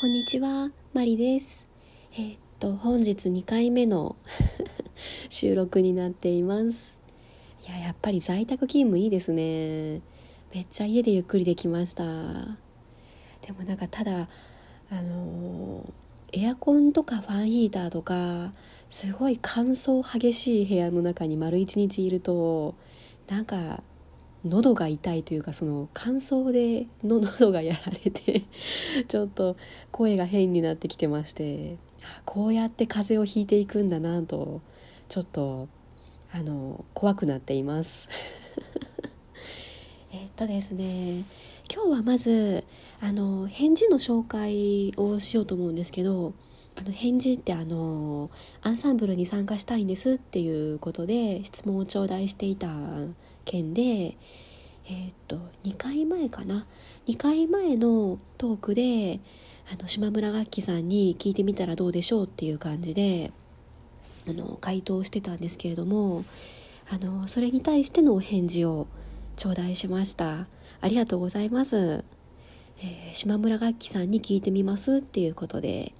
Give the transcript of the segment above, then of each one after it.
こんにちは、マリです。えーっと本日2回目の 収録になっています。いややっぱり在宅勤務いいですね。めっちゃ家でゆっくりできました。でもなんかただあのーエアコンとかファンヒーターとかすごい乾燥激しい部屋の中に丸一日いるとなんか喉が痛いというかその乾燥での喉がやられて ちょっと声が変になってきてましてこうやって風邪をひいていくんだなとちょっとあの怖くなっています。えっとですね今日はまずあの返事の紹介をしようと思うんですけどあの返事ってあのアンサンブルに参加したいんですっていうことで質問を頂戴していた件でえーっと2回前かな？2回前のトークであの島村楽器さんに聞いてみたらどうでしょうっていう感じであの回答してたんですけれどもあのそれに対してのお返事を頂戴しました。ありがとうございます、えー島村楽器さんに聞いてみますっていうことで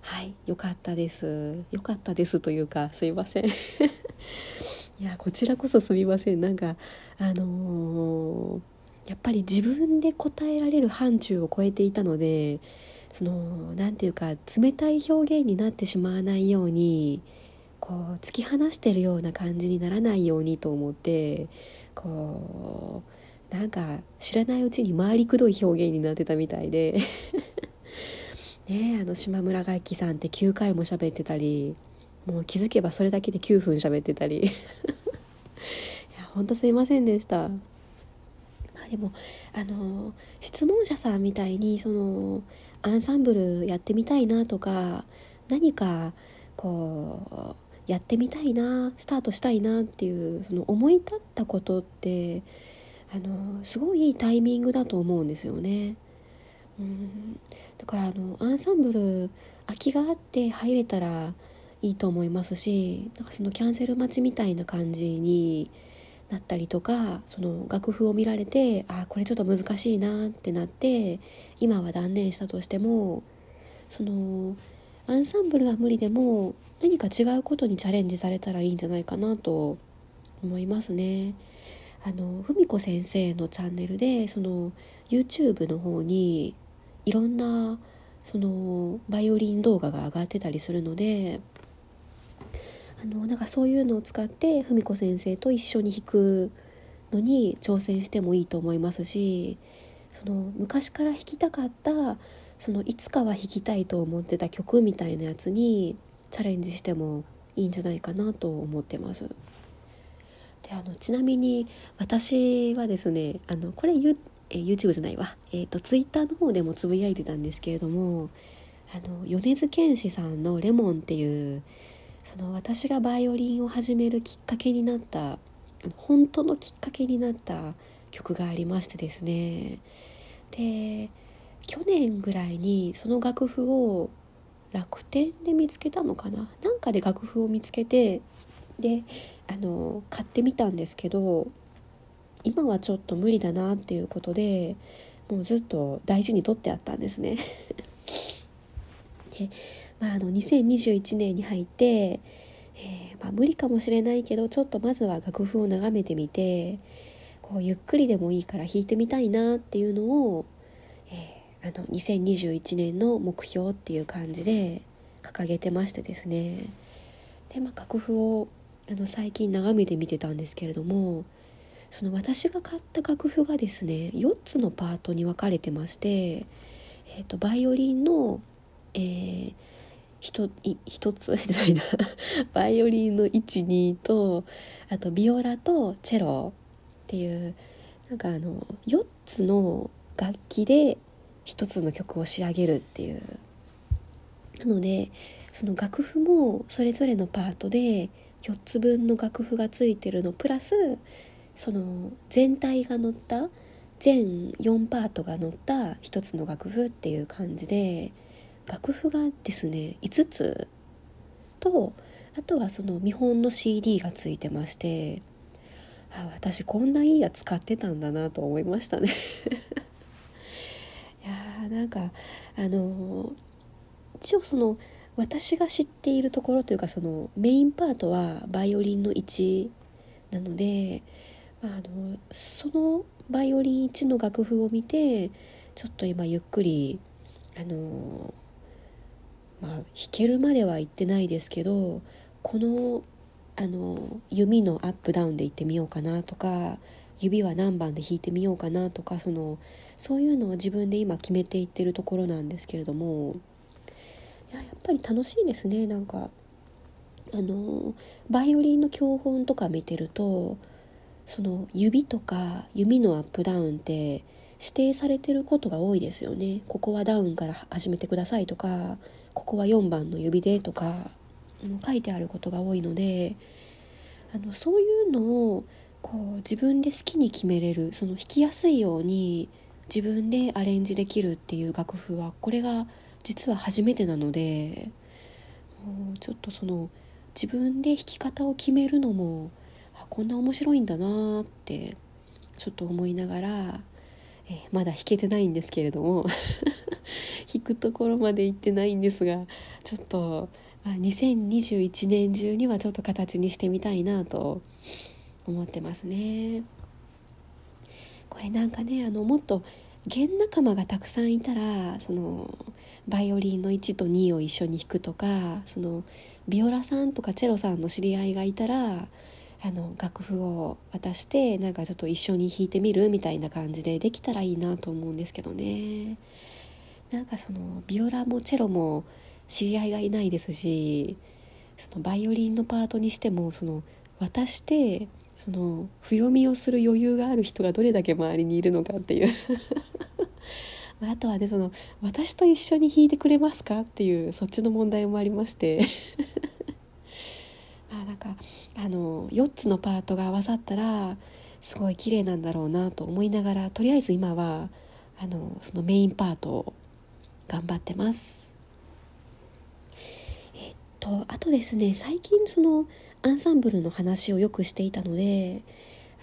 はいよかったです。よかったですというかすいません。いやこちらこそすみません。なんかあのーやっぱり自分で答えられる範疇を超えていたのでそのなんていうか冷たい表現になってしまわないようにこう突き放してるような感じにならないようにと思ってこうなんか知らないうちに回りくどい表現になってたみたいで。ねあの島村楽器さんって9回も喋ってたりもう気づけばそれだけで9分喋ってたり いやほんとすいませんでした。あでもあの質問者さんみたいにそのアンサンブルやってみたいなとか何かこうやってみたいなスタートしたいなっていうその思い立ったことってあのすごいいいタイミングだと思うんですよね。うん、だからあのアンサンブル空きがあって入れたらいいと思いますしなんかそのキャンセル待ちみたいな感じになったりとかその楽譜を見られてあこれちょっと難しいなってなって今は断念したとしてもそのアンサンブルは無理でも何か違うことにチャレンジされたらいいんじゃないかなと思いますね。あの文子先生のチャンネルでその YouTube の方にいろんなそのバイオリン動画が上がってたりするのであのなんかそういうのを使って文子先生と一緒に弾くのに挑戦してもいいと思いますしその昔から弾きたかったそのいつかは弾きたいと思ってた曲みたいなやつにチャレンジしてもいいんじゃないかなと思ってます。であのちなみに私はですねあのこれえ YouTube じゃないわ、えー、と Twitter の方でもつぶやいてたんですけれどもあの米津玄師さんの「レモン」っていうその私がバイオリンを始めるきっかけになった本当のきっかけになった曲がありましてですね。で去年ぐらいにその楽譜を楽天で見つけたのかな？なんかで楽譜を見つけてであの買ってみたんですけど今はちょっと無理だなっていうことでもうずっと大事に取ってあったんですね。で、まあ、あの2021年に入って、えーまあ、無理かもしれないけどちょっとまずは楽譜を眺めてみてこうゆっくりでもいいから弾いてみたいなっていうのを、えーあの2021年の目標っていう感じで掲げてましてですねで、まあ、楽譜をあの最近眺めてみてたんですけれどもその私が買った楽譜がですね4つのパートに分かれてまして、えー、とバイオリンの、えー、一い一つ じゃないな。バイオリンの12とあとビオラとチェロっていうなんかあの4つの楽器で1つの曲を仕上げるっていう。なのでその楽譜もそれぞれのパートで4つ分の楽譜がついてるのプラスその全体が載った全4パートが載った1つの楽譜っていう感じで楽譜がですね5つとあとはその見本の CD がついてましてあ私こんないいやつ買ってたんだなと思いましたね。いやーなんかあの一応その私が知っているところというかそのメインパートはバイオリンの1なので、あ、のそのバイオリン1の楽譜を見てちょっと今ゆっくりあのまあ弾けるまでは行ってないですけどこのあの弓のアップダウンで行ってみようかなとか指は何番で弾いてみようかなとかそのそういうのを自分で今決めていってるところなんですけれどもいややっぱり楽しいですね。なんかあのバイオリンの教本とか見てるとその指とか弓のアップダウンって指定されてることが多いですよね。ここはダウンから始めてくださいとかここは4番の指でとか書いてあることが多いのであのそういうのをこう自分で好きに決めれるその弾きやすいように自分でアレンジできるっていう楽譜はこれが実は初めてなのでもうちょっとその自分で弾き方を決めるのもこんな面白いんだなってちょっと思いながら、えー、まだ弾けてないんですけれども 弾くところまで行ってないんですがちょっと、まあ、2021年中にはちょっと形にしてみたいなと思ってますね。これなんかねあのもっと弦仲間がたくさんいたらそのバイオリンの1と2を一緒に弾くとかそのビオラさんとかチェロさんの知り合いがいたらあの楽譜を渡してなんかちょっと一緒に弾いてみるみたいな感じでできたらいいなと思うんですけどね。なんかそのビオラもチェロも知り合いがいないですしそのバイオリンのパートにしてもその渡してその不読みをする余裕がある人がどれだけ周りにいるのかっていう。あとはねその私と一緒に弾いてくれますかっていうそっちの問題もありまして。なんかあの4つのパートが合わさったらすごい綺麗なんだろうなと思いながらとりあえず今はあのそのメインパートを頑張ってます。えっとあとですね最近そのアンサンブルの話をよくしていたので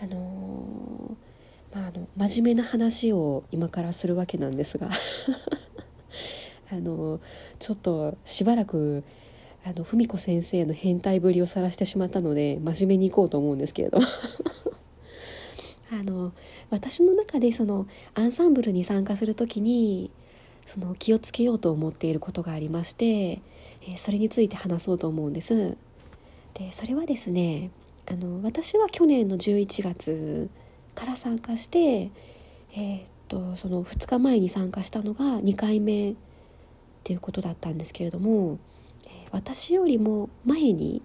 あのま、あの真面目な話を今からするわけなんですが あのちょっとしばらくあの文子先生の変態ぶりを晒してしまったので真面目にいこうと思うんですけれど あの私の中でそのアンサンブルに参加する時にその気をつけようと思っていることがありまして、えそれについて話そうと思うんです。でそれはですねあの私は去年の11月から参加して、えー、っとその2日前に参加したのが2回目っていうことだったんですけれども、私よりも前に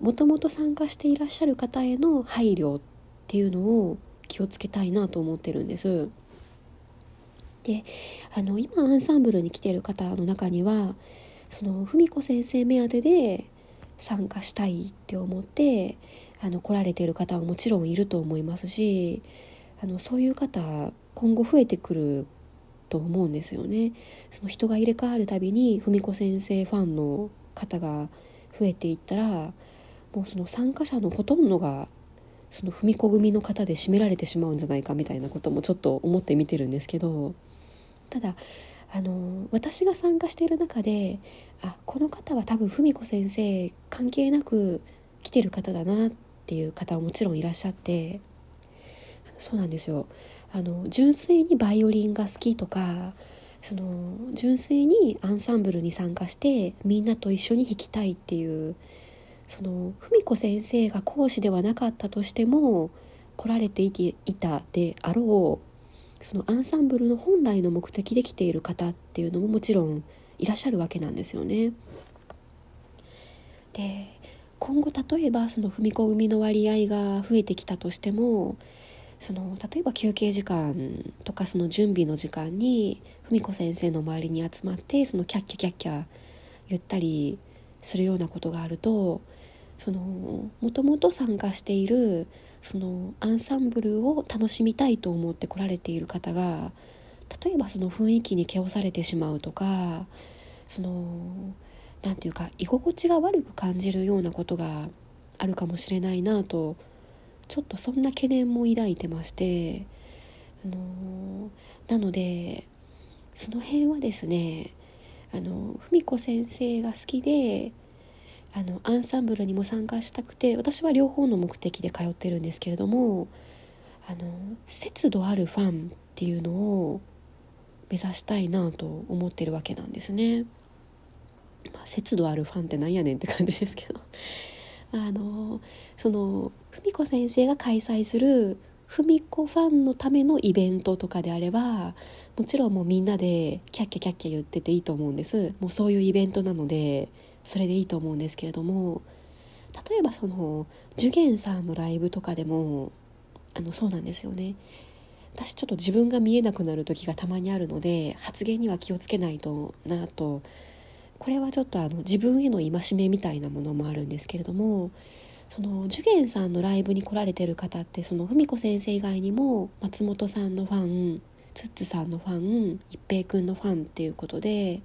もともと参加していらっしゃる方への配慮っていうのを気をつけたいなと思ってるんです。であの今アンサンブルに来てる方の中にはその文子先生目当てで参加したいって思ってあの来られている方はもちろんいると思いますしあのそういう方今後増えてくると思うんですよね。その人が入れ替わるたびに文子先生ファンの方が増えていったらもうその参加者のほとんどがその文子組の方で占められてしまうんじゃないかみたいなこともちょっと思って見てるんですけどただあの私が参加している中であこの方は多分文子先生関係なく来てる方だなっていう方はもちろんいらっしゃってそうなんですよあの純粋にバイオリンが好きとかその純粋にアンサンブルに参加してみんなと一緒に弾きたいっていうその文子先生が講師ではなかったとしても来られていていたであろうそのアンサンブルの本来の目的で来ている方っていうのももちろんいらっしゃるわけなんですよね。で今後例えばその踏み込みの割合が増えてきたとしてもその例えば休憩時間とかその準備の時間に文子先生の周りに集まってそのキャッキャキャッキャ言ったりするようなことがあるとそのもともと参加しているそのアンサンブルを楽しみたいと思って来られている方が例えばその雰囲気に気をされてしまうとかその何て言うか居心地が悪く感じるようなことがあるかもしれないなとちょっとそんな懸念も抱いてまして、あのなのでその辺はですねあの文子先生が好きであのアンサンブルにも参加したくて私は両方の目的で通ってるんですけれどもあの節度あるファンっていうのを目指したいなと思ってるわけなんですね。まあ、節度あるファンってなんやねんって感じですけどあのその文子先生が開催する文子ファンのためのイベントとかであればもちろんもうみんなでキャッキャキャッキャ言ってていいと思うんです。もうそういうイベントなのでそれでいいと思うんですけれども例えばその受験さんのライブとかでもあのそうなんですよね。私ちょっと自分が見えなくなる時がたまにあるので発言には気をつけないとなとこれはちょっとあの自分への戒めみたいなものもあるんですけれどもその受験さんのライブに来られてる方ってその文子先生以外にも松本さんのファンツッツさんのファン一平君のファンっていうことで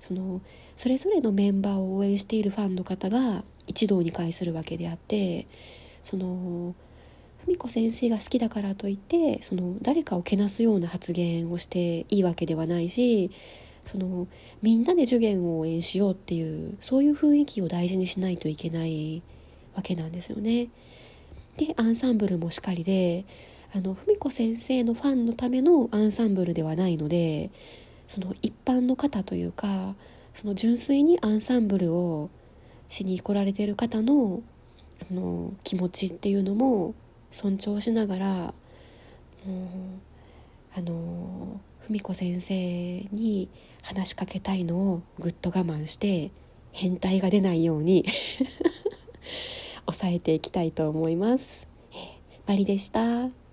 そのそれぞれのメンバーを応援しているファンの方が一堂に会するわけであってその文子先生が好きだからといってその誰かをけなすような発言をしていいわけではないしそのみんなで受験を応援しようっていうそういう雰囲気を大事にしないといけないわけなんですよね。でアンサンブルもしかりであの文子先生のファンのためのアンサンブルではないのでその一般の方というかその純粋にアンサンブルをしに来られている方のあの気持ちっていうのも尊重しながらもうあの文子先生に話しかけたいのをぐっと我慢して変態が出ないように 抑えていきたいと思います。マリでした。